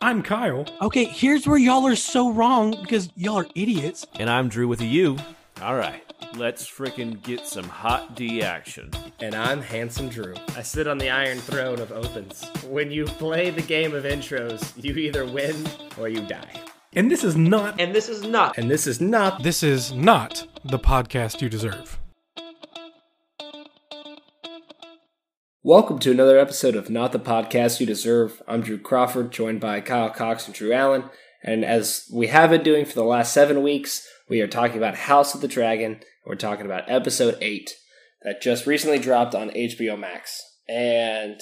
I'm Kyle. Okay, here's where y'all are so wrong because y'all are idiots. And I'm Drew with a U. All right, let's frickin' get some hot D action. And I'm Handsome Drew. I sit on the Iron Throne of Opens. When you play the game of intros, you either win or you die. And this is not. And this is not. And this is not. This is not the podcast you deserve. Welcome to another episode of Not the Podcast You Deserve. I'm Drew Crawford, joined by Kyle Cox and Drew Allen. And as we have been doing for the last seven weeks, we are talking about House of the Dragon. We're talking about episode 8 that just recently dropped on HBO Max. And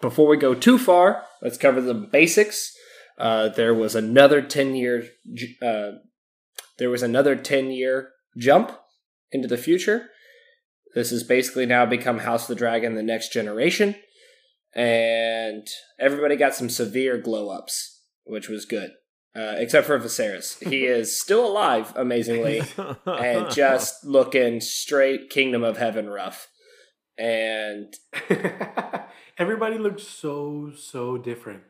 before we go too far, let's cover the basics. Uh, there was another 10 year uh, there was another 10 year jump into the future this has basically now become House of the Dragon the next generation. And everybody got some severe glow ups, which was good. Uh, except for Viserys. He is still alive, amazingly, and just looking straight Kingdom of Heaven rough. And everybody looked so, so different,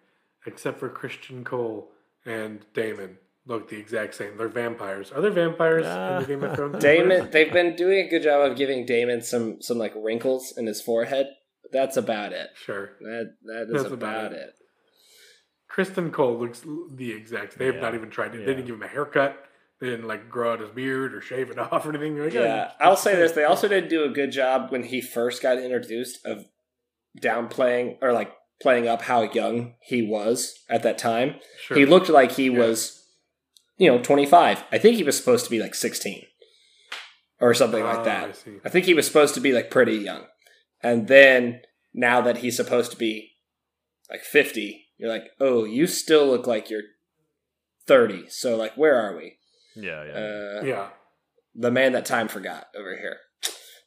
except for Criston Cole and Daemon look the exact same. They're vampires. Are there vampires uh, in the Game of Thrones? Daemon, they've been doing a good job of giving Daemon some some like wrinkles in his forehead. That's about it. Sure. That that is That's about, about it. it. Criston Cole looks the exact. They have yeah. not even tried to. Yeah. They didn't give him a haircut. They didn't like grow out his beard or shave it off or anything. Like, yeah, I'll say this: they also didn't do a good job when he first got introduced of downplaying or like playing up how young he was at that time. Sure. He looked like he yeah. was you know, 25. I think he was supposed to be like 16 or something like ah, that. I, I think he was supposed to be like pretty young. And then now that he's supposed to be like 50, you're like, oh, you still look like you're 30. So, like, where are we? Yeah, yeah. Uh, yeah. The man that time forgot over here.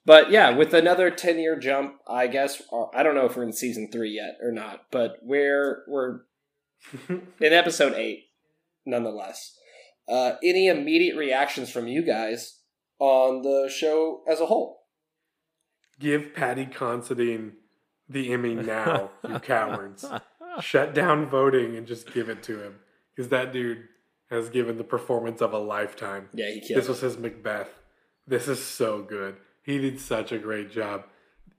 But yeah, with another 10 year jump, I guess, uh, I don't know if we're in season three yet or not, but we're, we're in episode eight, nonetheless. Uh, any immediate reactions from you guys on the show as a whole? Give Paddy Considine the Emmy now, you cowards. Shut down voting and just give it to him. Because that dude has given the performance of a lifetime. Yeah, he killed. This was his Macbeth. This is so good. He did such a great job.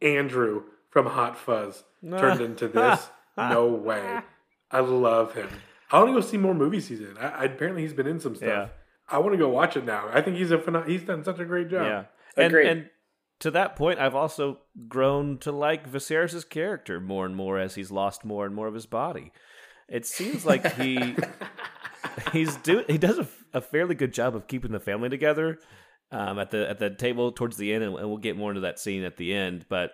Andrew from Hot Fuzz turned into this. no way. I love him. I want to go see more movies he's in. I, I, apparently he's been in some stuff. Yeah. I want to go watch it now. I think he's a he's done such a great job. Yeah, and, and to that point, I've also grown to like Viserys' character more and more as he's lost more and more of his body. It seems like he he's doing he does a, a, fairly good job of keeping the family together um, at the at the table towards the end, and, and, we'll get more into that scene at the end. But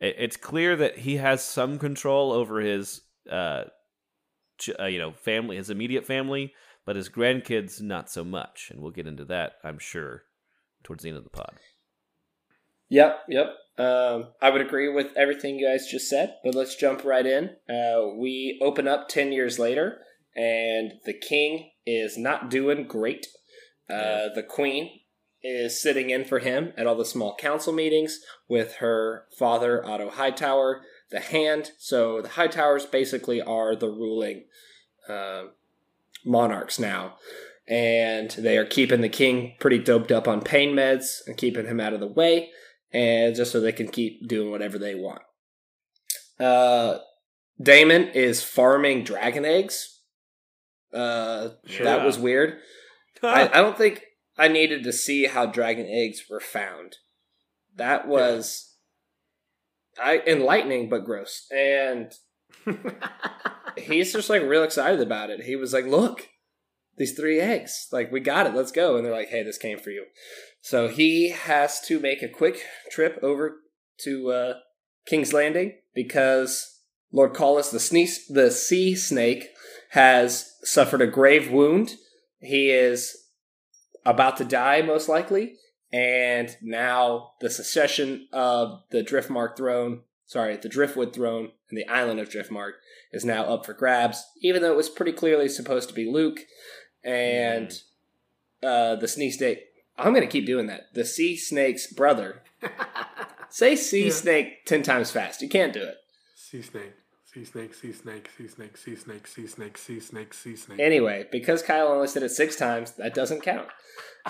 it, it's clear that he has some control over his uh, uh, you know, family, his immediate family, but his grandkids not so much, and we'll get into that, I'm sure, towards the end of the pod. Yep, yep. Um, I would agree with everything you guys just said, but let's jump right in. Uh, we open up ten years later, and the king is not doing great. Uh, the queen is sitting in for him at all the small council meetings with her father, Otto Hightower, the hand. So the high towers basically are the ruling uh, monarchs now. And they are keeping the king pretty doped up on pain meds and keeping him out of the way, and just so they can keep doing whatever they want. Uh, Daemon is farming dragon eggs. Uh. That was weird. I, I don't think I needed to see how dragon eggs were found. That was I enlightening but gross. And he's just like real excited about it. He was like, "Look, these three eggs. Like we got it. Let's go." And they're like, "Hey, this came for you." So he has to make a quick trip over to uh, King's Landing because Lord Corlys, the sneeze, the sea snake, has suffered a grave wound. He is about to die, most likely, and now the secession of the Driftmark throne, sorry, the Driftwood throne and the island of Driftmark is now up for grabs, even though it was pretty clearly supposed to be Luke and uh, the Snake Snake. I'm going to keep doing that. The Sea Snake's brother. Say Sea yeah. Snake 10 times fast. You can't do it. Sea Snake. Sea snake, sea snake, sea snake, sea snake, sea snake, sea snake, sea snake. Anyway, because Kyle only said it six times, that doesn't count.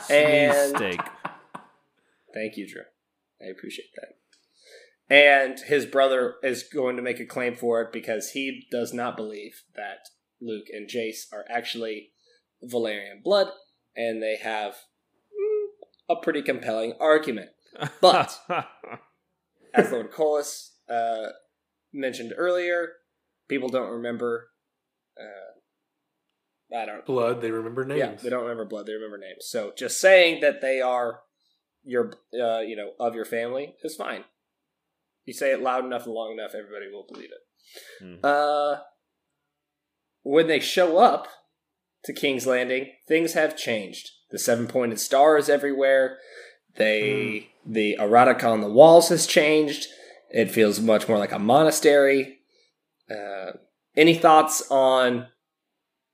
And Steak. Thank you, Drew. I appreciate that. And his brother is going to make a claim for it because he does not believe that Luke and Jace are actually Velaryon blood, and they have mm, a pretty compelling argument. But as Lord Corlys uh, mentioned earlier, people don't remember. Uh, I don't. Blood, they remember names. Yeah, they don't remember blood. They remember names. So just saying that they are your, uh, you know, of your family is fine. You say it loud enough and long enough, everybody will believe it. Hmm. Uh, when they show up to King's Landing, things have changed. The seven pointed star is everywhere. They the erotica on the walls has changed. It feels much more like a monastery. Uh, any thoughts on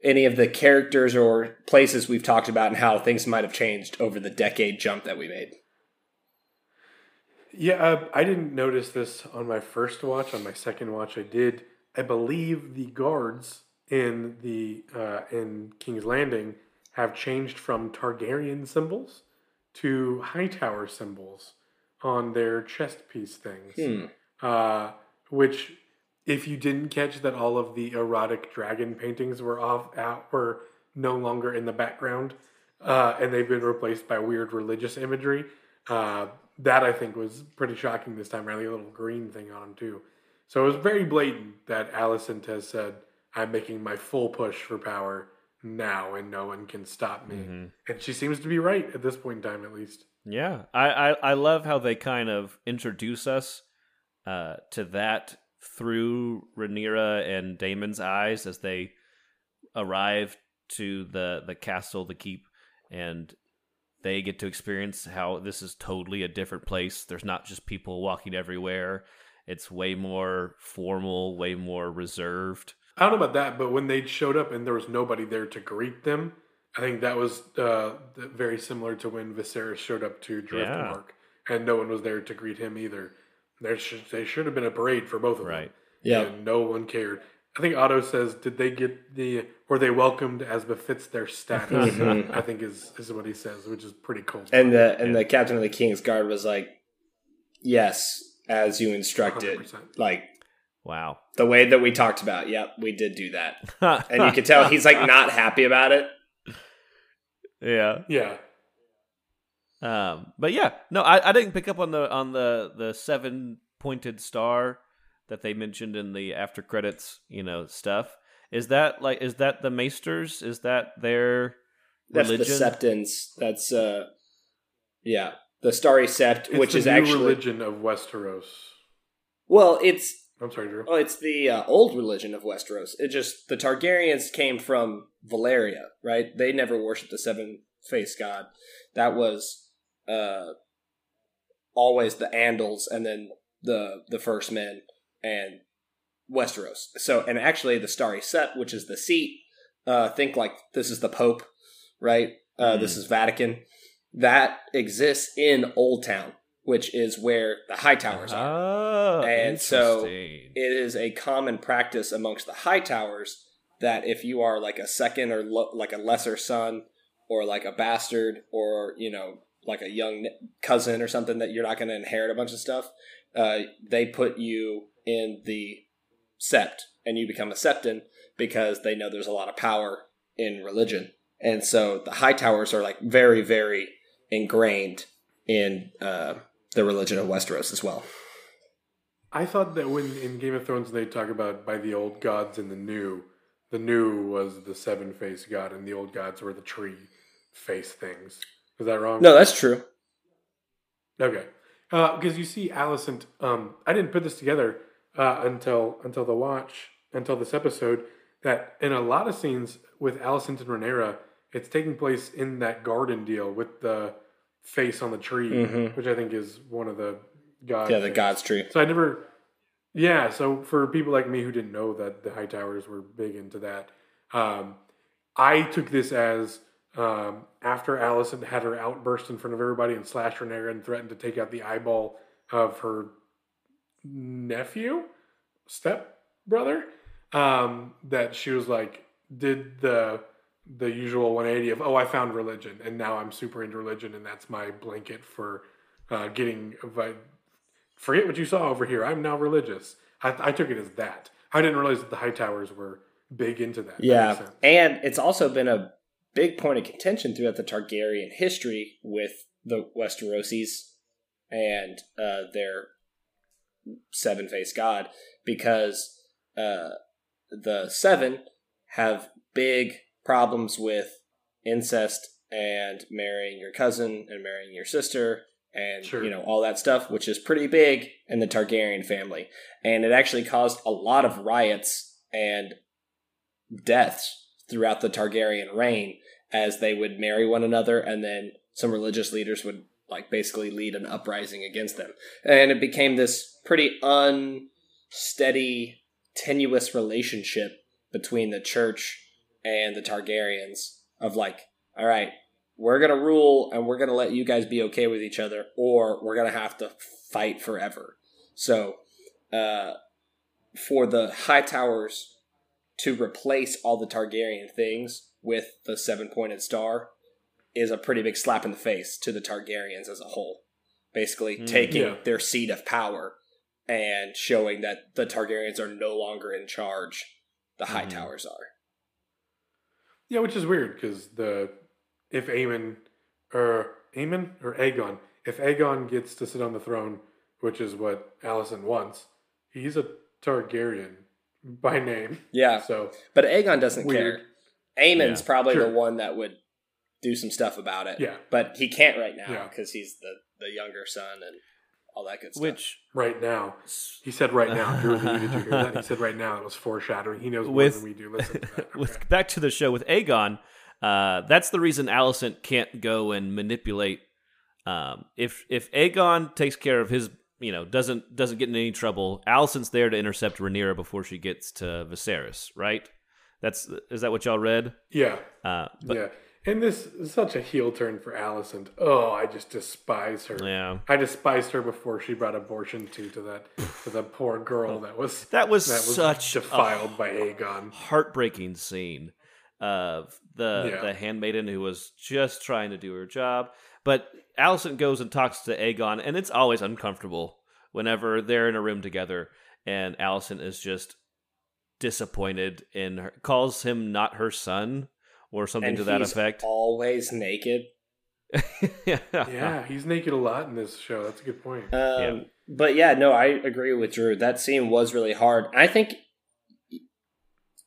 any of the characters or places we've talked about and how things might have changed over the decade jump that we made? Yeah, uh, I didn't notice this on my first watch. On my second watch, I did. I believe the guards in the uh, in King's Landing have changed from Targaryen symbols to Hightower symbols on their chest piece things. Hmm. Uh, which, if you didn't catch that, all of the erotic dragon paintings were off out were no longer in the background, uh, and they've been replaced by weird religious imagery. Uh, that I think was pretty shocking this time around. The little green thing on them too. So it was very blatant that Alicent has said, "I'm making my full push for power now, and no one can stop me." Mhm. And she seems to be right at this point in time, at least. Yeah, I, I I love how they kind of introduce us uh, to that through Rhaenyra and Daemon's eyes as they arrive to the the castle, the keep, and they get to experience how this is totally a different place. There's not just people walking everywhere. It's way more formal, way more reserved. I don't know about that, but when they showed up and there was nobody there to greet them, I think that was uh, very similar to when Viserys showed up to Driftmark and no one was there to greet him either. There should they should have been a parade for both of them. Right. Yeah. and no one cared. I think Otto says, "Did they get the were they welcomed as befits their status?" I think is is what he says, which is pretty cool. And the and the captain of the King's Guard was like, "Yes, as you instructed." 100%. Like Wow. the way that we talked about. Yep, we did do that, and you could tell he's like not happy about it. yeah. yeah, Um, but yeah, no, I, I didn't pick up on the on the the seven pointed star that they mentioned in the after credits, you know, stuff. Is that like is that the Maesters? Is that their That's religion? the Septons. That's uh, yeah, the Starry Sept, it's which the is new actually religion of Westeros. well, it's I'm sorry, Drew. Oh, it's the uh, old religion of Westeros. It just the Targaryens came from Valyria, right? They never worshipped the seven faced god. That was uh, always the Andals, and then the the first men and Westeros. So, and actually, the Starry Sept, which is the seat, uh, think like this is the Pope, right? Uh, This is Vatican. That exists in Old Town, which is where the High Towers are Oh, And so it is a common practice amongst the high towers that if you are like a second or lo- like a lesser son or like a bastard or you know like a young cousin or something that you're not going to inherit a bunch of stuff uh, they put you in the sept and you become a septon because they know there's a lot of power in religion and so the high towers are like very very ingrained in uh, the religion of westeros as well I thought that when in Game of Thrones they talk about by the old gods and the new, the new was the seven faced god and the old gods were the tree face things. Is that wrong? no that's true Okay. Because you see, Allison, um, I didn't put this together uh, until until the watch until this episode. That in a lot of scenes with Allison and Rhaenyra, it's taking place in that garden deal with the face on the tree, Mhm. which I think is one of the gods. yeah the god's tree So I never, yeah. So for people like me who didn't know that the High Towers were big into that, um, I took this as um, after Allison had her outburst in front of everybody and slashed Rhaenyra and threatened to take out the eyeball of her nephew, step brother. Um, that she was like did the the usual 180 of oh I found religion and now I'm super into religion and that's my blanket for uh, getting forget what you saw over here. I'm now religious. I, I took it as that. I didn't realize that the high towers were big into that. Yeah, that and it's also been a big point of contention throughout the Targaryen history with the Westerosis and uh, their seven faced god because uh, the seven have big problems with incest and marrying your cousin and marrying your sister and Sure. you know all that stuff which is pretty big in the Targaryen family and it actually caused a lot of riots and deaths throughout the Targaryen reign as they would marry one another and then some religious leaders would like basically lead an uprising against them. And it became this pretty unsteady tenuous relationship between the church and the Targaryens of like all right we're going to rule and we're going to let you guys be okay with each other or we're going to have to fight forever. So uh for the high towers to replace all the Targaryen things with the seven pointed star is a pretty big slap in the face to the Targaryens as a whole. Basically, Mm. taking Yeah. their seat of power and showing that the Targaryens are no longer in charge. The High Mhm. Towers are. Yeah, which is weird because the if Aemon or Aemon or Aegon, if Aegon gets to sit on the throne, which is what Allison wants, he's a Targaryen by name. Yeah, So but Aegon doesn't Weird. care. Aemon's Yeah. probably Sure. the one that would do some stuff about it. yeah, But he can't right now Yeah. because he's the, the younger son and all that good stuff. Which right now he said right now. Drew, did you hear that? He said right now. It was foreshadowing. He knows more With- than we do. Listen to that. with back to the show with Aegon, uh, that's the reason Alicent can't go and manipulate. Um, if if Aegon takes care of his, you know, doesn't doesn't get in any trouble, Allison's there to intercept Rhaenyra before she gets to Viserys, right? That's is that what y'all read? Yeah, Uh, but yeah. And this is such a heel turn for Allison. Oh, I just despise her. yeah, I despised her before she brought abortion to to that to the poor girl that was that was, that was such a defiled by Aegon. heartbreaking scene of the Yeah. the handmaiden who was just trying to do her job. But Allison goes and talks to Aegon, and it's always uncomfortable whenever they're in a room together, and Allison is just disappointed in her, calls him not her son or something and to that he's effect. always naked. Yeah, he's naked a lot in this show. That's a good point. Um, Yeah. But yeah, no, I agree with Drew. That scene was really hard. I think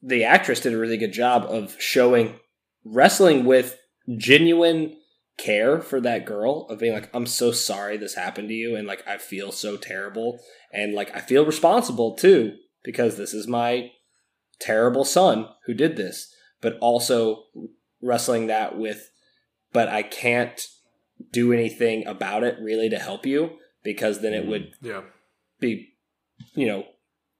the actress did a really good job of showing wrestling with genuine care for that girl of being like i'm so sorry this happened to you and like i feel so terrible and like i feel responsible too because this is my terrible son who did this but also wrestling that with but i can't do anything about it really to help you because then it mm-hmm. would Yeah, be, you know,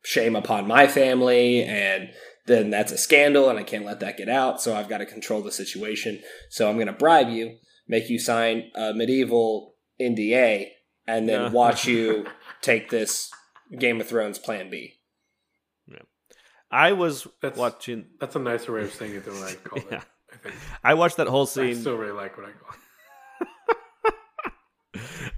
shame upon my family, and then that's a scandal, and I can't let that get out. So I've got to control the situation. So I'm going to bribe you, make you sign a medieval NDA, and then Yeah. watch you take this Game of Thrones Plan B. I was That's- watching. that's a nicer way of saying it than what I called Yeah. it. I think I watched that whole scene. I scene. still really like what I call it.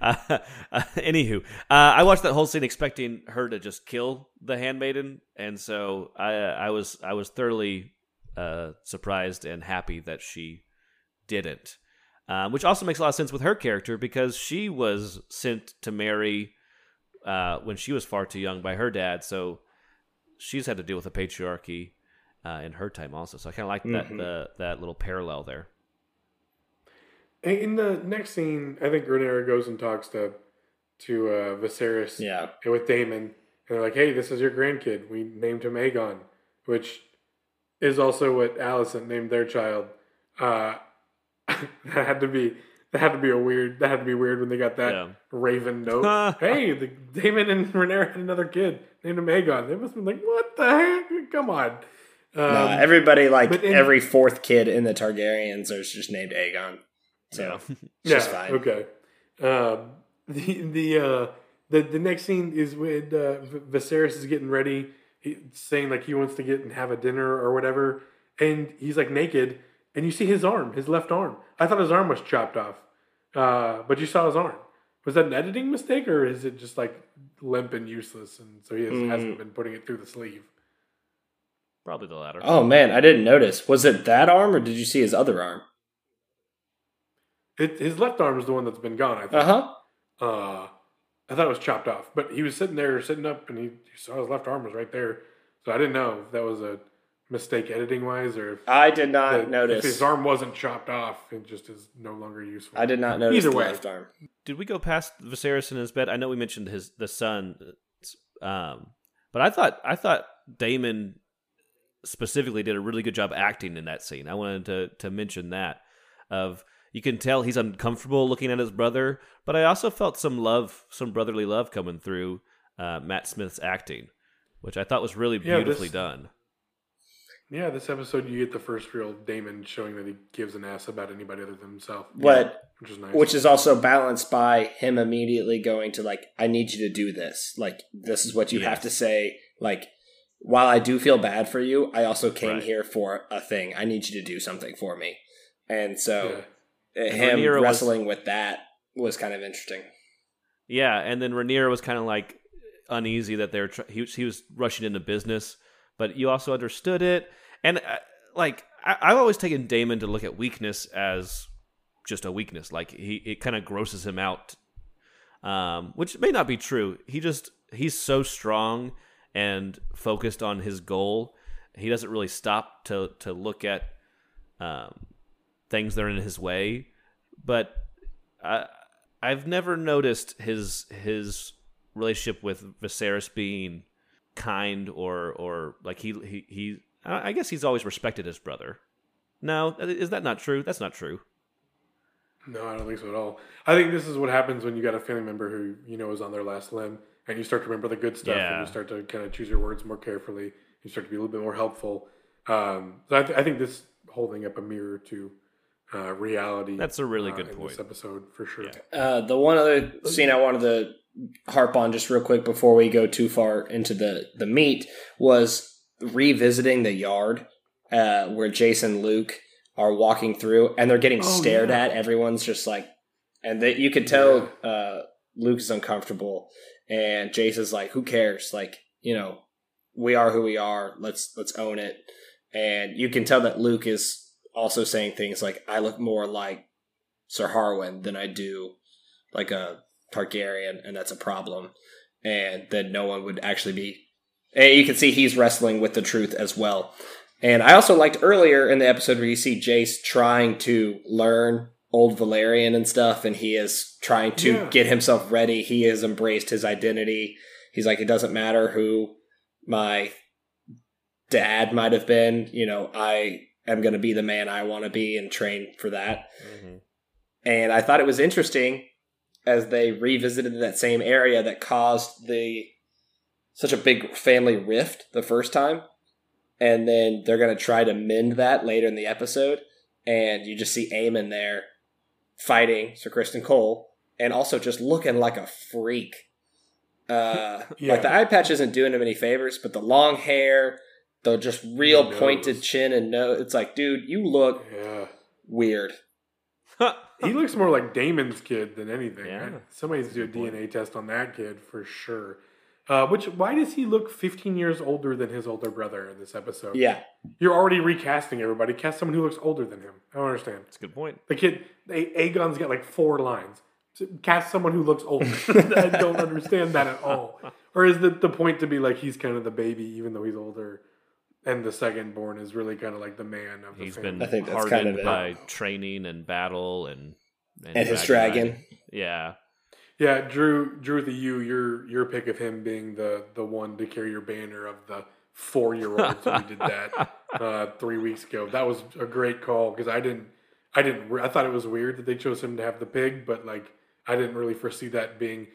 uh, uh, anywho, uh, I watched that whole scene expecting her to just kill the handmaiden, and so I, I was I was thoroughly uh, surprised and happy that she didn't. Um, which also makes a lot of sense with her character because she was sent to marry uh, when she was far too young by her dad, so she's had to deal with the patriarchy uh, in her time also. So I kind of like that Mhm. the, that little parallel there. In the next scene, I think Rhaenyra goes and talks to to uh, Viserys Yeah. and with Daemon, and they're like, "Hey, this is your grandkid. We named him Aegon, which is also what Allison named their child." Uh, that had to be that had to be a weird that had to be weird when they got that Yeah. Raven note. hey, the Daemon and Rhaenyra had another kid named him Aegon. They must have been like, "What the heck? Come on." Um, no, everybody, like in- every fourth kid in the Targaryens, is just named Aegon. So it's just fine. Okay. Um, the the uh, the the next scene is when uh, V- Viserys is getting ready. he, saying like he wants to get and have a dinner or whatever, and he's like naked, and you see his arm, his left arm. I thought his arm was chopped off, uh, but you saw his arm. Was that an editing mistake, or is it just like limp and useless, and so he has, Mm. hasn't been putting it through the sleeve? Probably the latter. Oh man, I didn't notice. Was it that arm or did you see his other arm? It, his left arm is the one that's been gone. I think. Uh huh. Uh, I thought it was chopped off, but he was sitting there, sitting up, and he, he saw his left arm was right there. So I didn't know if that was a mistake editing wise, or if, I did not that- if notice. his arm wasn't chopped off. It just is no longer useful. I did not notice Either the way. left arm. Did we go past Viserys in his bed? I know we mentioned his the son, um, but I thought I thought Daemon specifically did a really good job acting in that scene. I wanted to to mention that of you can tell he's uncomfortable looking at his brother, but I also felt some love, some brotherly love coming through uh, Matt Smith's acting, which I thought was really Yeah, beautifully this- done. Yeah, this episode you get the first real Daemon showing that he gives an ass about anybody other than himself. What which is nice. which is also balanced by him immediately going to like i need you to do this like this is what you have to say like while i do feel bad for you i also came Right. here for a thing i need you to do something for me and so Yeah. Eh, and him was- wrestling with that was kind of interesting Yeah, and then Rhaenyra was kind of like uneasy that they're tr- he he was rushing into business, but you also understood it, and uh, like I, I've always taken Daemon to look at weakness as just a weakness, like he it kind of grosses him out, um, which may not be true. He just he's so strong and focused on his goal, he doesn't really stop to to look at um, things that are in his way, but. I, I've never noticed his his relationship with Viserys being kind or or like he he, he I I guess he's always respected his brother. No, is that not true? That's not true. No, I don't think so at all. I think this is what happens when you got a family member who you know is on their last limb, and you start to remember the good stuff, Yeah. and you start to kind of choose your words more carefully. You start to be a little bit more helpful. Um, so I, th- I think this holding up a mirror to uh, reality. That's a really uh, good in point. This episode for sure. Yeah. uh, the one other scene i wanted to harp on just real quick before we go too far into the the meat was revisiting the yard uh, where jason luke are walking through and they're getting Oh, stared yeah. at. Everyone's just like and they, you could tell uh, luke is uncomfortable and jason's like who cares? Like you know we are who we are. Let's let's own it. And you can tell that luke is also saying things like i look more like sir harwin than i do like a targaryen and that's a problem. And that no one would actually be and you can see he's wrestling with the truth as well. And i also liked earlier in the episode where you see jace trying to learn old valyrian and stuff and he is trying to Yeah. get himself ready. He has embraced his identity. He's like it doesn't matter who my dad might have been. You know i am going to be the man i want to be and train for that. Mm-hmm. And I thought it was interesting as they revisited that same area that caused the such a big family rift the first time. And then they're going to try to mend that later in the episode. And you just see Eamon there fighting Sir Criston Cole and also just looking like a freak. Uh, Yeah. Like the eye patch isn't doing him any favors, but the long hair, the just real pointed chin and nose, it's like, dude, you look Yeah. weird. He looks more like Daemon's kid than anything. Yeah. right? Somebody needs to do a Good point. DNA test on that kid for sure. Uh, which why does he look 15 years older than his older brother in this episode? Yeah. You're already recasting everybody. Cast someone who looks older than him. I don't understand. That's a good point. The kid, A- Aegon's got like four lines. So Cast someone who looks older. I don't understand that at all. Or is the the point to be like he's kind of the baby, even though he's older, and the second born is really kind of like the man of the He's family? been I think that's hardened kind of it. by training and battle and And his dragon. Yeah, Yeah, Drew, Drew, the you, your your pick of him being the the one to carry your banner of the four year olds who did that uh, three weeks ago. That was a great call because I didn't, I didn't, I thought it was weird that they chose him to have the pig, but like I didn't really foresee that being.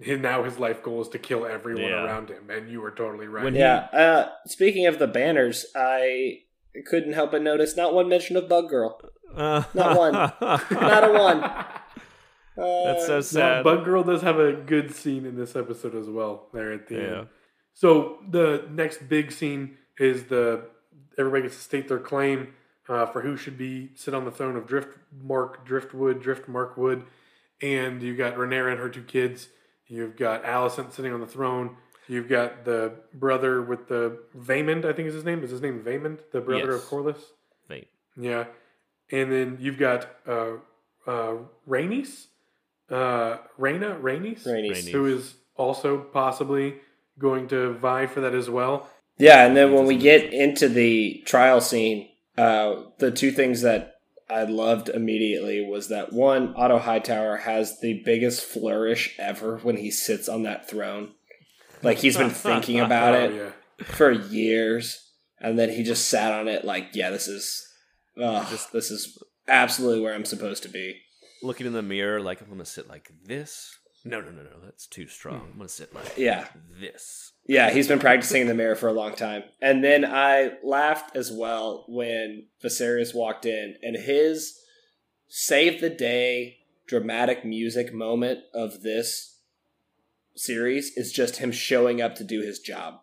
His, now his life goal is to kill everyone Yeah. around him, and you were totally right. When he- Yeah. Uh, speaking of the banners, I couldn't help but notice not one mention of Bug Girl. Uh, Not one. Not a one. Uh, That's so Now, sad. Bug Girl does have a good scene in this episode as well. There at the Yeah. end, So the next big scene is the everybody gets to state their claim uh, for who should be sit on the throne of Drift Mark Driftwood, Driftmarkwood, and you've got Rhaenyra and her two kids. You've got Alicent sitting on the throne. You've got the brother with the Vaymond, I think is his name. Is his name Vaymond, the brother Yes. of Corlys? Wait. Yeah, and then you've got uh, uh, Rhaenys, uh, Rhaena, Rhaenys, Rhaenys. Rhaenys. who is also possibly going to vie for that as well. Yeah, and then when we get into the trial scene, uh, the two things that I loved immediately was that one, Otto Hightower has the biggest flourish ever when he sits on that throne. Like he's been thinking about oh it yeah, for years, and then he just sat on it like, yeah, this is, uh, this, this is absolutely where I'm supposed to be. Looking in the mirror, like I'm gonna sit like this. No, no, no, no. That's too strong. I'm gonna sit like Yeah, this. Yeah, he's been practicing in the mirror for a long time. And then I laughed as well when Viserys walked in and his save the day dramatic music moment of this series is just him showing up to do his job.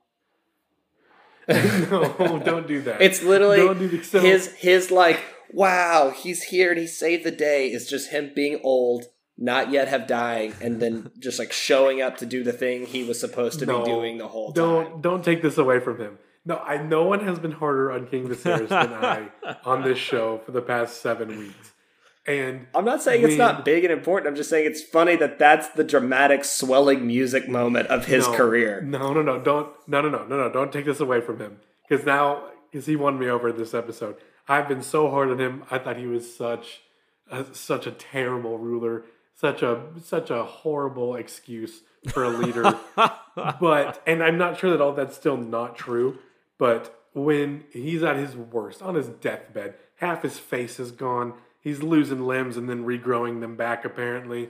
no, don't do that. It's literally Don't do the- so- his his like wow, he's here and he saved the day is just him being old, not yet have dying, and then just like showing up to do the thing he was supposed to No, be doing the whole don't time. don't take this away from him. No, I no one has been harder on King Viserys than I on this show for the past seven weeks. And I'm not saying it's not big and important. I'm just saying it's funny that that's the dramatic swelling music moment of his no, career. No, no, no, don't, no, no, no, no, no, don't take this away from him because now because he won me over this episode. I've been so hard on him. I thought he was such, a, such a terrible ruler, such a such a horrible excuse for a leader. but and I'm not sure that all that's still not true. But when he's at his worst, on his deathbed, half his face is gone. He's losing limbs and then regrowing them back apparently.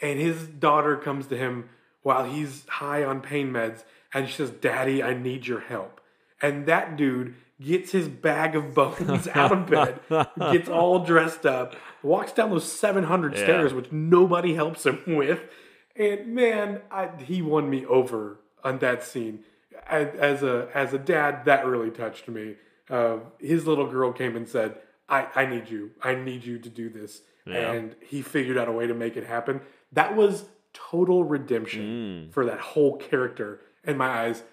And his daughter comes to him while he's high on pain meds and she says, "Daddy, I need your help." And that dude gets his bag of bones out of bed, gets all dressed up, walks down those 700 Yeah. stairs, which nobody helps him with. And man, I, he won me over on that scene. As, as a as a dad, that really touched me. Uh, his little girl came and said, "I I need you. I need you to do this." Yeah. And he figured out a way to make it happen. That was total redemption Mm. for that whole character in my eyes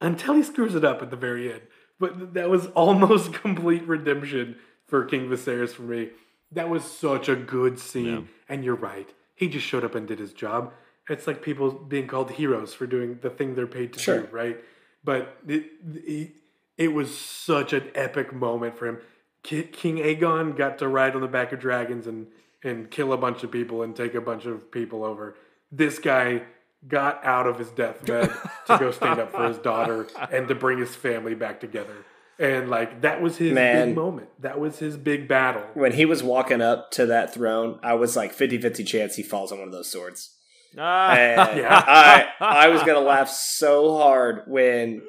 until he screws it up at the very end. But that was almost complete redemption for King Viserys for me. That was such a good scene. Yeah. And you're right. He just showed up and did his job. It's like people being called heroes for doing the thing they're paid to Sure. do, right? But it, it, it was such an epic moment for him. King Aegon got to ride on the back of dragons and, and kill a bunch of people and take a bunch of people over. This guy got out of his deathbed to go stand up for his daughter and to bring his family back together. And like that was his Man. big moment. That was his big battle. When he was walking up to that throne, I was like 50-50 chance he falls on one of those swords. Ah, And Yeah. I I was gonna laugh so hard when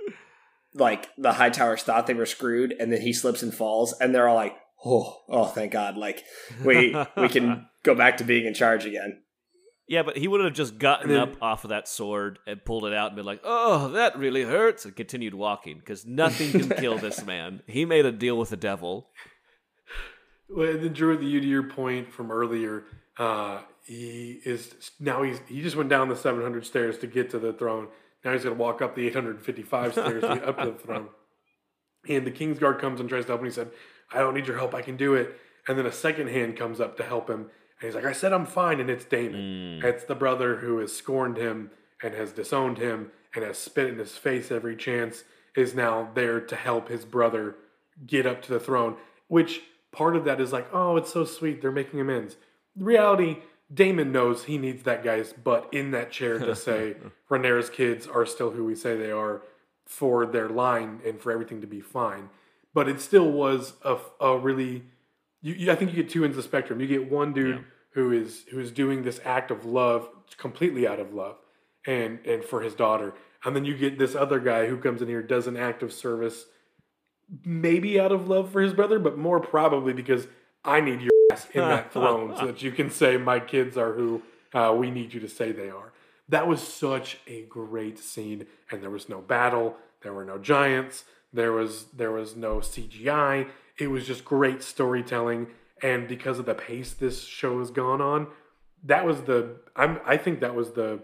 like the high towers thought they were screwed and then he slips and falls and they're all like, Oh, oh thank God. Like we we can go back to being in charge again. Yeah, but he would have just gotten then- up off of that sword and pulled it out and been like, "Oh, that really hurts," and continued walking because nothing can kill this man. He made a deal with the devil. Well, then Drew, the you to your point from earlier, uh, he is now he's he just went down the 700 stairs to get to the throne. Now he's going to walk up the 855 stairs to get up to the throne. And the King's Guard comes and tries to help him. He said, "I don't need your help. I can do it." And then a second hand comes up to help him, and he's like, "I said I'm fine." And it's Daemon. Hmm. It's the brother who has scorned him and has disowned him and has spit in his face every chance. Is now there to help his brother get up to the throne. Which part of that is like, oh, it's so sweet. They're making amends. The reality, Daemon knows he needs that guy's butt in that chair to say Rhaenyra's kids are still who we say they are for their line and for everything to be fine. But it still was a, a really, you, you, I think you get two ends of the spectrum. You get one dude Yeah. who is who is doing this act of love completely out of love and and for his daughter, and then you get this other guy who comes in here does an act of service maybe out of love for his brother, but more probably because I need your ass in that throne so that you can say my kids are who uh, we need you to say they are. That was such a great scene, and there was no battle, there were no giants, there was there was no CGI. It was just great storytelling, and because of the pace this show has gone on, that was the I'm I think that was the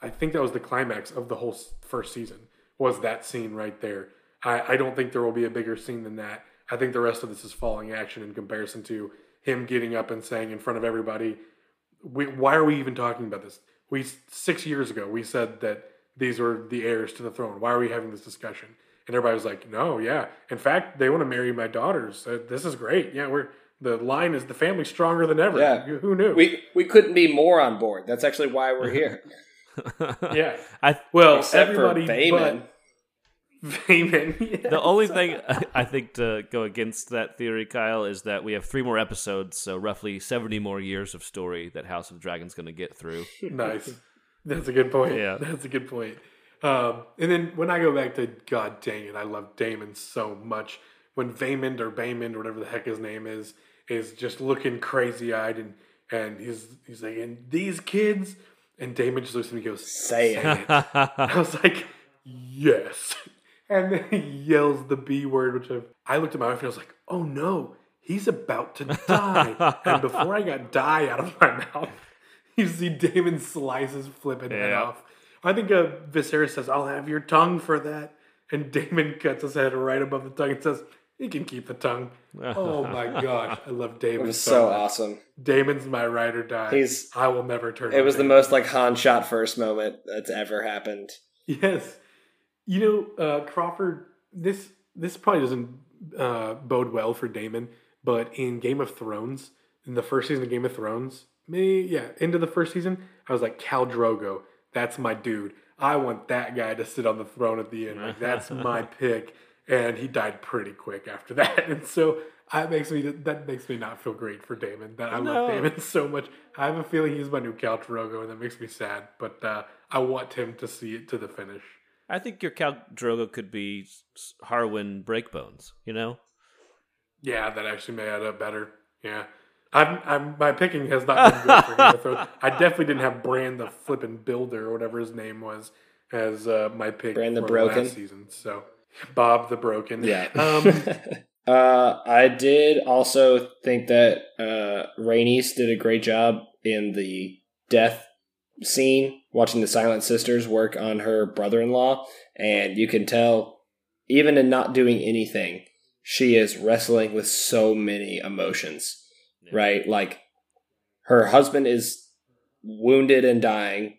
I think that was the climax of the whole first season was that scene right there. I, I don't think there will be a bigger scene than that. I think the rest of this is falling action in comparison to him getting up and saying in front of everybody, we, "Why are we even talking about this?" We six years ago we said that these were the heirs to the throne. Why are we having this discussion? And everybody was like, "No, yeah. In fact, they want to marry my daughters. Uh, this is great. Yeah, we're the line is the family stronger than ever. Yeah. Who knew? We we couldn't be more on board. That's actually why we're here. yeah. I Well, Except for everybody Bayman. but Vayman. Yeah, the only thing I think to go against that theory, Kyle, is that we have three more episodes, so roughly seventy more years of story that House of Dragon's is going to get through. nice. That's a good point. Yeah. That's a good point. Um, and then when I go back to God dang it, I love Daemon so much. When Vaymond or Baymond or whatever the heck his name is is just looking crazy eyed and and he's he's like, and these kids and Daemon just looks at me and goes, Say it. I was like, yes. And then he yells the B word, which I've, I looked at my wife and I was like, oh no, he's about to die. and before I got die out of my mouth, you see Damon slices flipping head off. I think uh, Viserys says, I'll have your tongue for that. And Daemon cuts his head right above the tongue and says, He can keep the tongue. Oh my gosh, I love It Daemon was so, so awesome. Daemon's my ride or die. He's- I will never turn. It on was the most like Han shot first moment that's ever happened. Yes. You know, uh, Crawford, this this probably doesn't uh, bode well for Daemon, but in Game of Thrones, in the first season of Game of Thrones, me, yeah, into the first season, I was like, Khal Drogo, that's my dude. I want that guy to sit on the throne at the end. Like, that's my pick. And he died pretty quick after that. And so that makes me that makes me not feel great for Daemon. That I No. love Daemon so much. I have a feeling he's my new Khal Drogo, and that makes me sad. But uh, I want him to see it to the finish. I think your Khal Drogo could be Harwin Breakbones. You know, Yeah, that actually may add up better. Yeah. I'm, I'm, my picking has not been good for Game of Thrones. I definitely didn't have Bran the flippin' builder or whatever his name was as uh, my pick Brand the Broken? last season. So Bob the Broken. Yeah. Um, uh, I did also think that uh, Rhaenys did a great job in the death scene, watching the Silent Sisters work on her brother in law. And you can tell, even in not doing anything, she is wrestling with so many emotions, Yeah. right? Like, her husband is wounded and dying.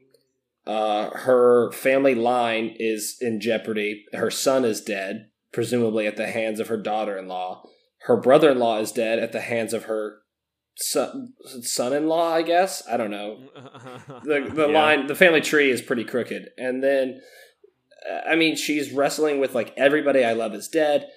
Uh, her family line is in jeopardy. Her son is dead, presumably at the hands of her daughter-in-law. Her brother-in-law is dead at the hands of her son, son-in-law. I guess I don't know. The the Yeah. line, the family tree is pretty crooked, and then, uh, I mean, she's wrestling with like everybody I love is dead.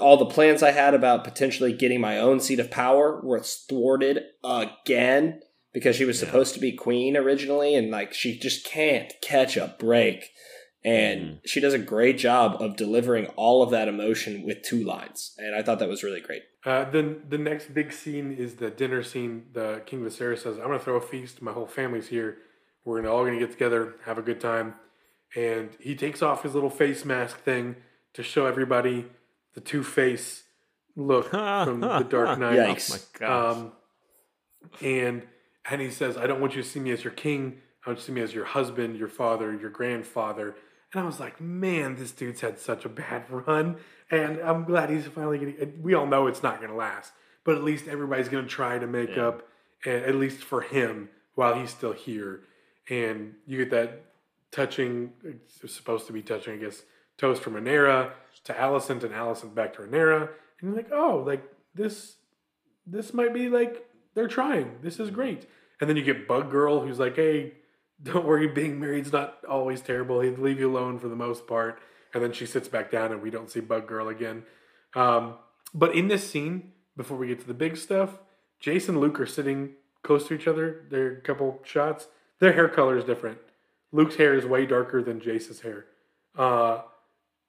All the plans I had about potentially getting my own seat of power were thwarted again because she was Yeah. supposed to be queen originally, and like she just can't catch a break. And Mhm. she does a great job of delivering all of that emotion with two lines, and I thought that was really great. uh, then the next big scene is the dinner scene. The King Viserys says, I'm going to throw a feast. My whole family's here. We're gonna, all going to get together, have a good time. And he takes off his little face mask thing to show everybody the Two Face look from the Dark Knight. Yikes. Oh my gosh. Um, and and he says, "I don't want you to see me as your king. I want you to see me as your husband, your father, your grandfather." And I was like, "Man, this dude's had such a bad run." And I'm glad he's finally getting. We all know it's not going to last, but at least everybody's going to try to make Yeah. up, and at least for him while he's still here. And you get that touching. It's supposed to be touching, I guess. Toast from Rhaenyra to Alicent, and Alicent back to Rhaenyra, and you're like, "Oh, like this." this might be like they're trying. This is great. And then you get Bug Girl, who's like, hey, don't worry, being married's not always terrible. He'd leave you alone for the most part. And then she sits back down, and we don't see Bug Girl again. Um, but in this scene, before we get to the big stuff, Jason and Luke are sitting close to each other. They're a couple shots. Their hair color is different. Luke's hair is way darker than Jace's hair. Uh,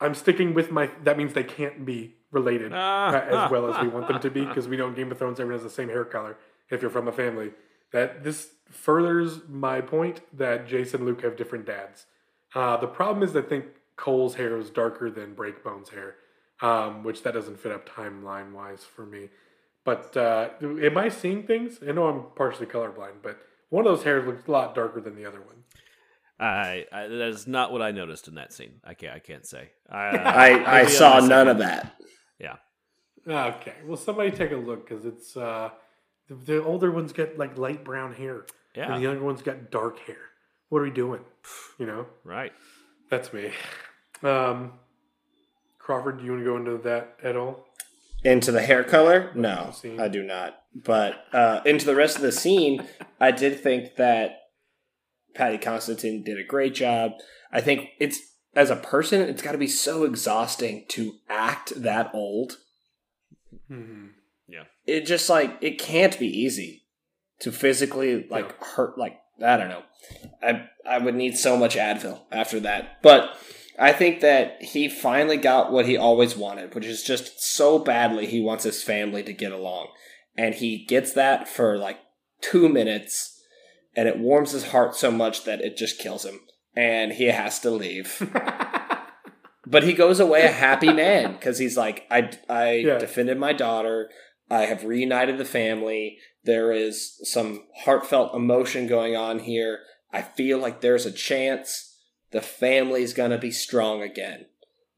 I'm sticking with my. That means they can't be related Ah. uh, as well as we want them to be because we know in Game of Thrones everyone has the same hair color if you're from a family. that this furthers my point that Jason and Luke have different dads. Uh, the problem is I think Cole's hair is darker than Breakbone's hair, um, which that doesn't fit up timeline wise for me. But uh, am I seeing things? I know I'm partially colorblind, but one of those hairs looks a lot darker than the other one. I, I that is not what I noticed in that scene. I can't I can't say. I I, I maybe saw none of that. Yeah. Okay, well, somebody take a look because it's uh, the, the older ones get like light brown hair, Yeah. and the younger ones got dark hair. What are we doing? You know, Right. that's me. Um, Crawford, do you want to go into that at all? Into the hair color? No, I do not. But uh, into the rest of the scene, I did think that Paddy Considine did a great job. I think it's as a person, it's got to be so exhausting to act that old. Mm-hmm. It just like it can't be easy to physically like hurt. Like I don't know. I I would need so much Advil after that, but. I think that he finally got what he always wanted, which is just so badly he wants his family to get along. And he gets that for like two minutes, and it warms his heart so much that it just kills him. And he has to leave. but he goes away a happy man because he's like, I, I Yeah. defended my daughter. I have reunited the family. There is some heartfelt emotion going on here. I feel like there's a chance the family's gonna be strong again.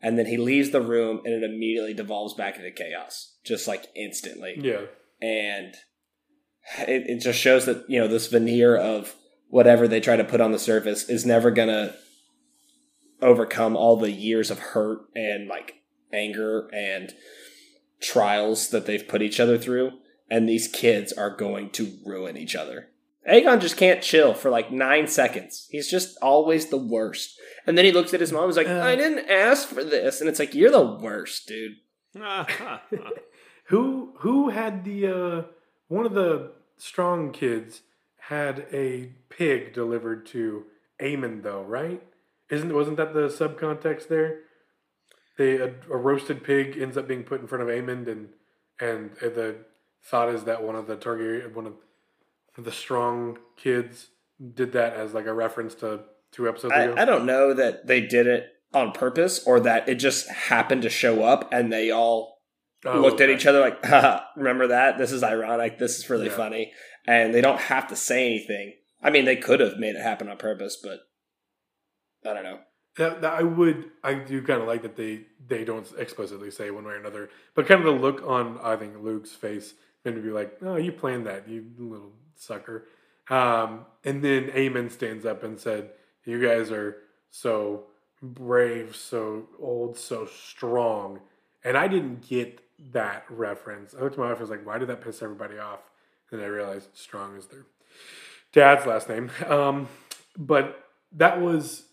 And then he leaves the room and it immediately devolves back into chaos, just like instantly. Yeah, And it, it just shows that, you know, this veneer of whatever they try to put on the surface is never gonna overcome all the years of hurt and like anger and trials that they've put each other through. And these kids are going to ruin each other. Aegon just can't chill for like nine seconds. He's just always the worst. And then he looks at his mom and is like, Uh. I didn't ask for this. And it's like, you're the worst, dude. who who had the uh, one of the strong kids had a pig delivered to Aemond though, right? Isn't wasn't that the subcontext there? They a, a roasted pig ends up being put in front of Aemond, and and uh, the thought is that one of the Targaryen, one of the strong kids, did that as like a reference to two episodes ago. I, I don't know that they did it on purpose or that it just happened to show up and they all Oh, looked at each other like, Haha, remember that? This is ironic. This is really Yeah. funny. And they don't have to say anything. I mean, they could have made it happen on purpose, but I don't know. That, that I would, I do kind of like that they they don't explicitly say one way or another, but kind of the look on I think Luke's face made me be like, "Oh, you planned that, you little sucker." Um, and then Aemond stands up and said, "You guys are so brave, so old, so strong," and I didn't get that reference. I looked at my wife and was like, "Why did that piss everybody off?" And I realized strong is their dad's last name. Um, but that was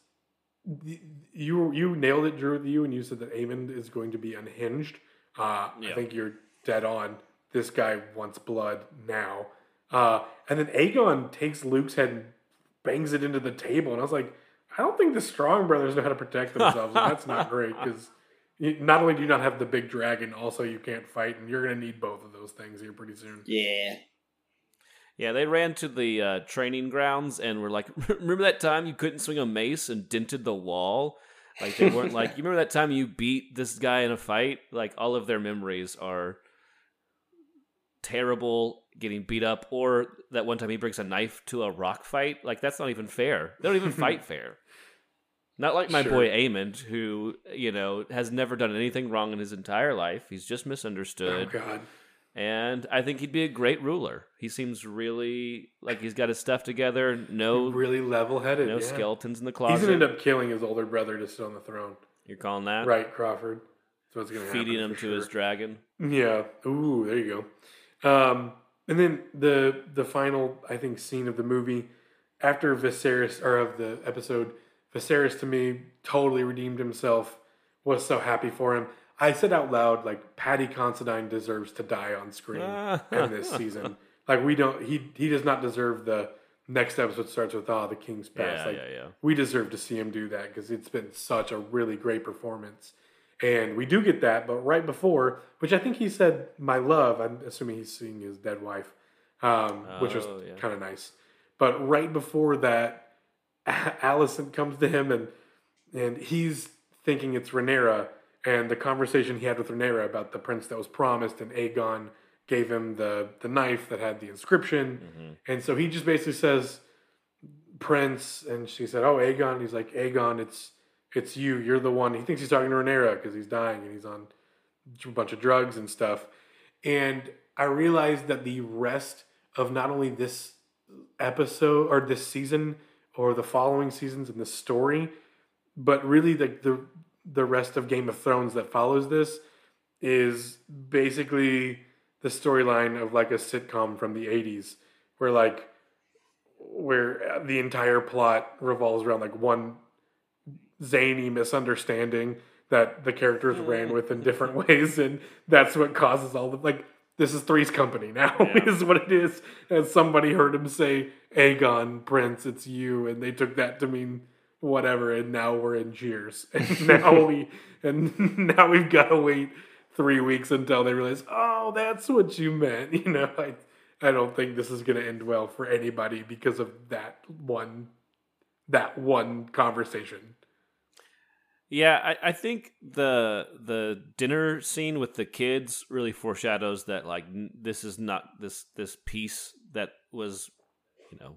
you you nailed it, Drew. You and you said that Aemond is going to be unhinged. Uh, I think you're dead on. This guy wants blood now. Uh, and then Aegon takes Luke's head and bangs it into the table, and I was like, I don't think the Strong brothers know how to protect themselves, and that's not great because not only do you not have the big dragon, also you can't fight, and you're going to need both of those things here pretty soon. Yeah. Yeah, they ran to the uh, training grounds and were like, "Remember that time you couldn't swing a mace and dented the wall?" Like they weren't like, "You remember that time you beat this guy in a fight?" Like all of their memories are terrible, getting beat up, or that one time he brings a knife to a rock fight. Like that's not even fair. They don't even fight fair. Not like my Sure. boy Aemond, who you know has never done anything wrong in his entire life. He's just misunderstood Oh God, and I think he'd be a great ruler. He seems really like he's got his stuff together. No, really level-headed. no yeah. skeletons in the closet. He's going to end up killing his older brother to sit on the throne. You're calling that Right, Crawford. So what's happen? feeding him to his dragon. Yeah. Ooh, there you go. Um, and then the the final, I think, scene of the movie after Viserys or of the episode, Viserys to me totally redeemed himself. Was so happy for him. I said out loud, like Paddy Considine deserves to die on screen in this season. Like we don't. He he does not deserve the next episode starts with ah the king's pass. Yeah, like yeah, yeah. we deserve to see him do that because it's been such a really great performance. And we do get that, but right before, which I think he said, "My love," I'm assuming he's seeing his dead wife. um, which was Oh, yeah. kind of nice. But right before that, Alicent comes to him and and he's thinking it's Rhaenyra, and the conversation he had with Rhaenyra about the prince that was promised, and Aegon gave him the the knife that had the inscription, mm-hmm. and so he just basically says, "Prince," and she said, "Oh, Aegon." He's like, "Aegon, it's it's you. You're the one." He thinks he's talking to Rhaenyra because he's dying and he's on a bunch of drugs and stuff, and I realized that the rest of not only this episode or this season or the following seasons in the story, but really like the the rest of Game of Thrones that follows this is basically the storyline of like a sitcom from the 80s where like where the entire plot revolves around like one zany misunderstanding that the characters ran mm. with in different ways and that's what causes all the like this is three's company now Yeah. is what it is. And somebody heard him say aegon prince it's you. And they took that to mean whatever and now we're in cheers. And now we and now we've got to wait three weeks until they realize oh that's what you meant you know? I i don't think this is going to end well for anybody because of that one that one conversation Yeah, I, I think the the dinner scene with the kids really foreshadows that like n- this is not this this piece that was you know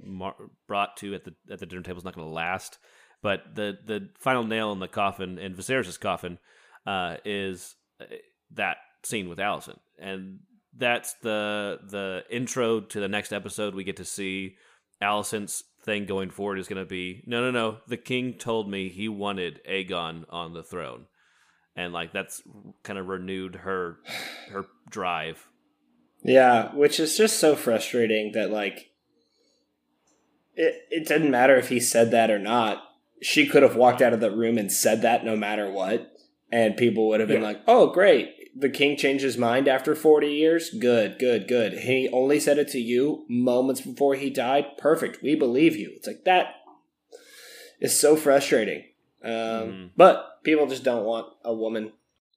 mar- brought to at the at the dinner table is not going to last. But the the final nail in the coffin in Viserys' coffin uh, is uh, that scene with Alicent, and that's the the intro to the next episode. We get to see Alicent's thing going forward is going to be no, no, no. The king told me he wanted Aegon on the throne, and like that's kind of renewed her her drive. Yeah, which is just so frustrating that like it it didn't matter if he said that or not. She could have walked out of the room and said that no matter what, and people would have been Yeah. like, "Oh, great. The king changed his mind after 40 years. Good, good, good. He only said it to you moments before he died. Perfect. We believe you." It's like that is so frustrating. Um, Mhm. But people just don't want a woman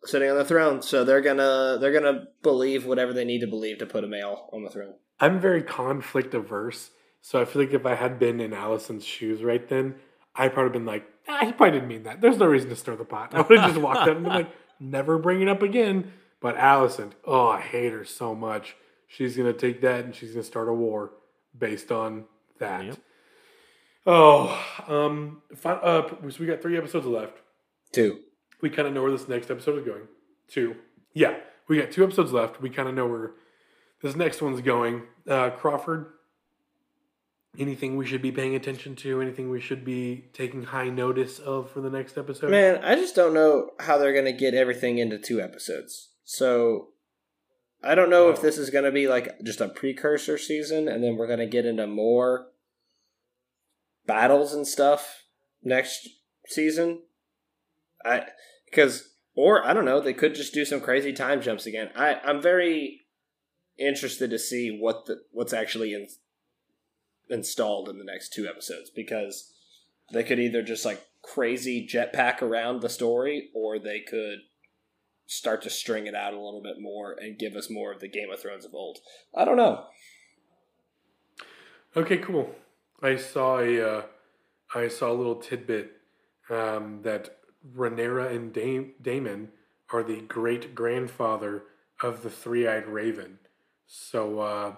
sitting on the throne, so they're gonna they're gonna believe whatever they need to believe to put a male on the throne. I'm very conflict averse, so I feel like if I had been in Alicent's shoes right then, I'd probably been like, ah, he probably didn't mean that. There's no reason to stir the pot. I would have just walked out and been like, never bring it up again. But Alicent, oh, I hate her so much. She's gonna take that and she's gonna start a war based on that. Yep. Oh, um, fi- uh, so we got three episodes left. Two. we kind of know where this next episode is going. Two. Yeah, we got two episodes left. We kind of know where this next one's going. Uh, Crawford, anything we should be paying attention to? Anything we should be taking high notice of for the next episode? Man, I just don't know how they're gonna get everything into two episodes. So I don't know if Oh. this is gonna be like just a precursor season, and then we're gonna get into more battles and stuff next season. I because or I don't know, they could just do some crazy time jumps again. I I'm very interested to see what the what's actually in, installed in the next two episodes because they could either just like crazy jetpack around the story or they could start to string it out a little bit more and give us more of the Game of Thrones of old. I don't know. Okay, cool. I saw a uh, I saw a little tidbit um, that Rhaenyra and Dam- Daemon are the great grandfather of the three eyed raven. So uh,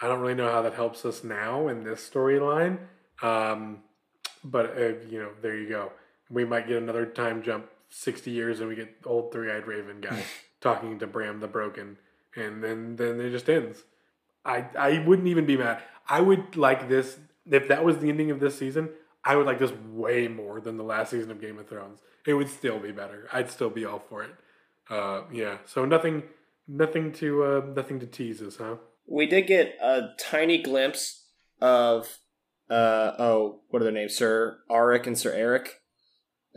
I don't really know how that helps us now in this storyline. Um, but uh, you know, there you go. We might get another time jump sixty years, and we get old three eyed raven guy talking to Bran the Broken, and then then it just ends. I I wouldn't even be mad. I would like this if that was the ending of this season. I would like this way more than the last season of Game of Thrones. It would still be better. I'd still be all for it. Uh, yeah. So nothing, nothing to uh, nothing to tease us, huh? We did get a tiny glimpse of uh oh, what are their names? Sir Arryk and Sir Erryk.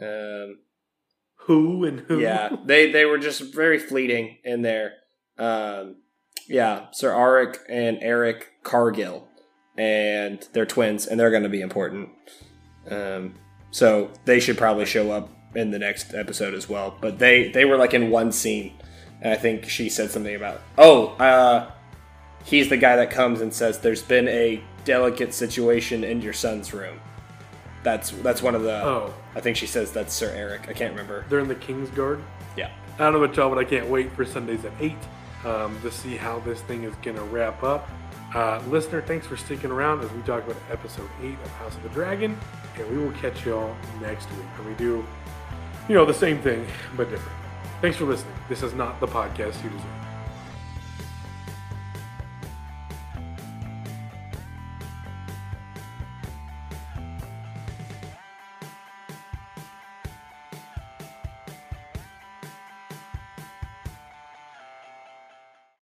Um Who and who? yeah, they they were just very fleeting in there. Um, yeah, Sir Arryk and Erryk Cargyll, and they're twins, and they're going to be important. Um, so they should probably show up in the next episode as well. But they they were like in one scene, and I think she said something about oh, uh, he's the guy that comes and says, "There's been a delicate situation in your son's room." That's that's one of the. Oh. I think she says that's Sir Erryk. I can't remember. They're in the King's Guard. Yeah. I don't know about y'all, but I can't wait for Sundays at 8 um, to see how this thing is going to wrap up. Uh, listener, thanks for sticking around as we talk about episode 8 of House of the Dragon, and we will catch y'all next week. And we do, you know, the same thing, but different. Thanks for listening. This is not the podcast you deserve.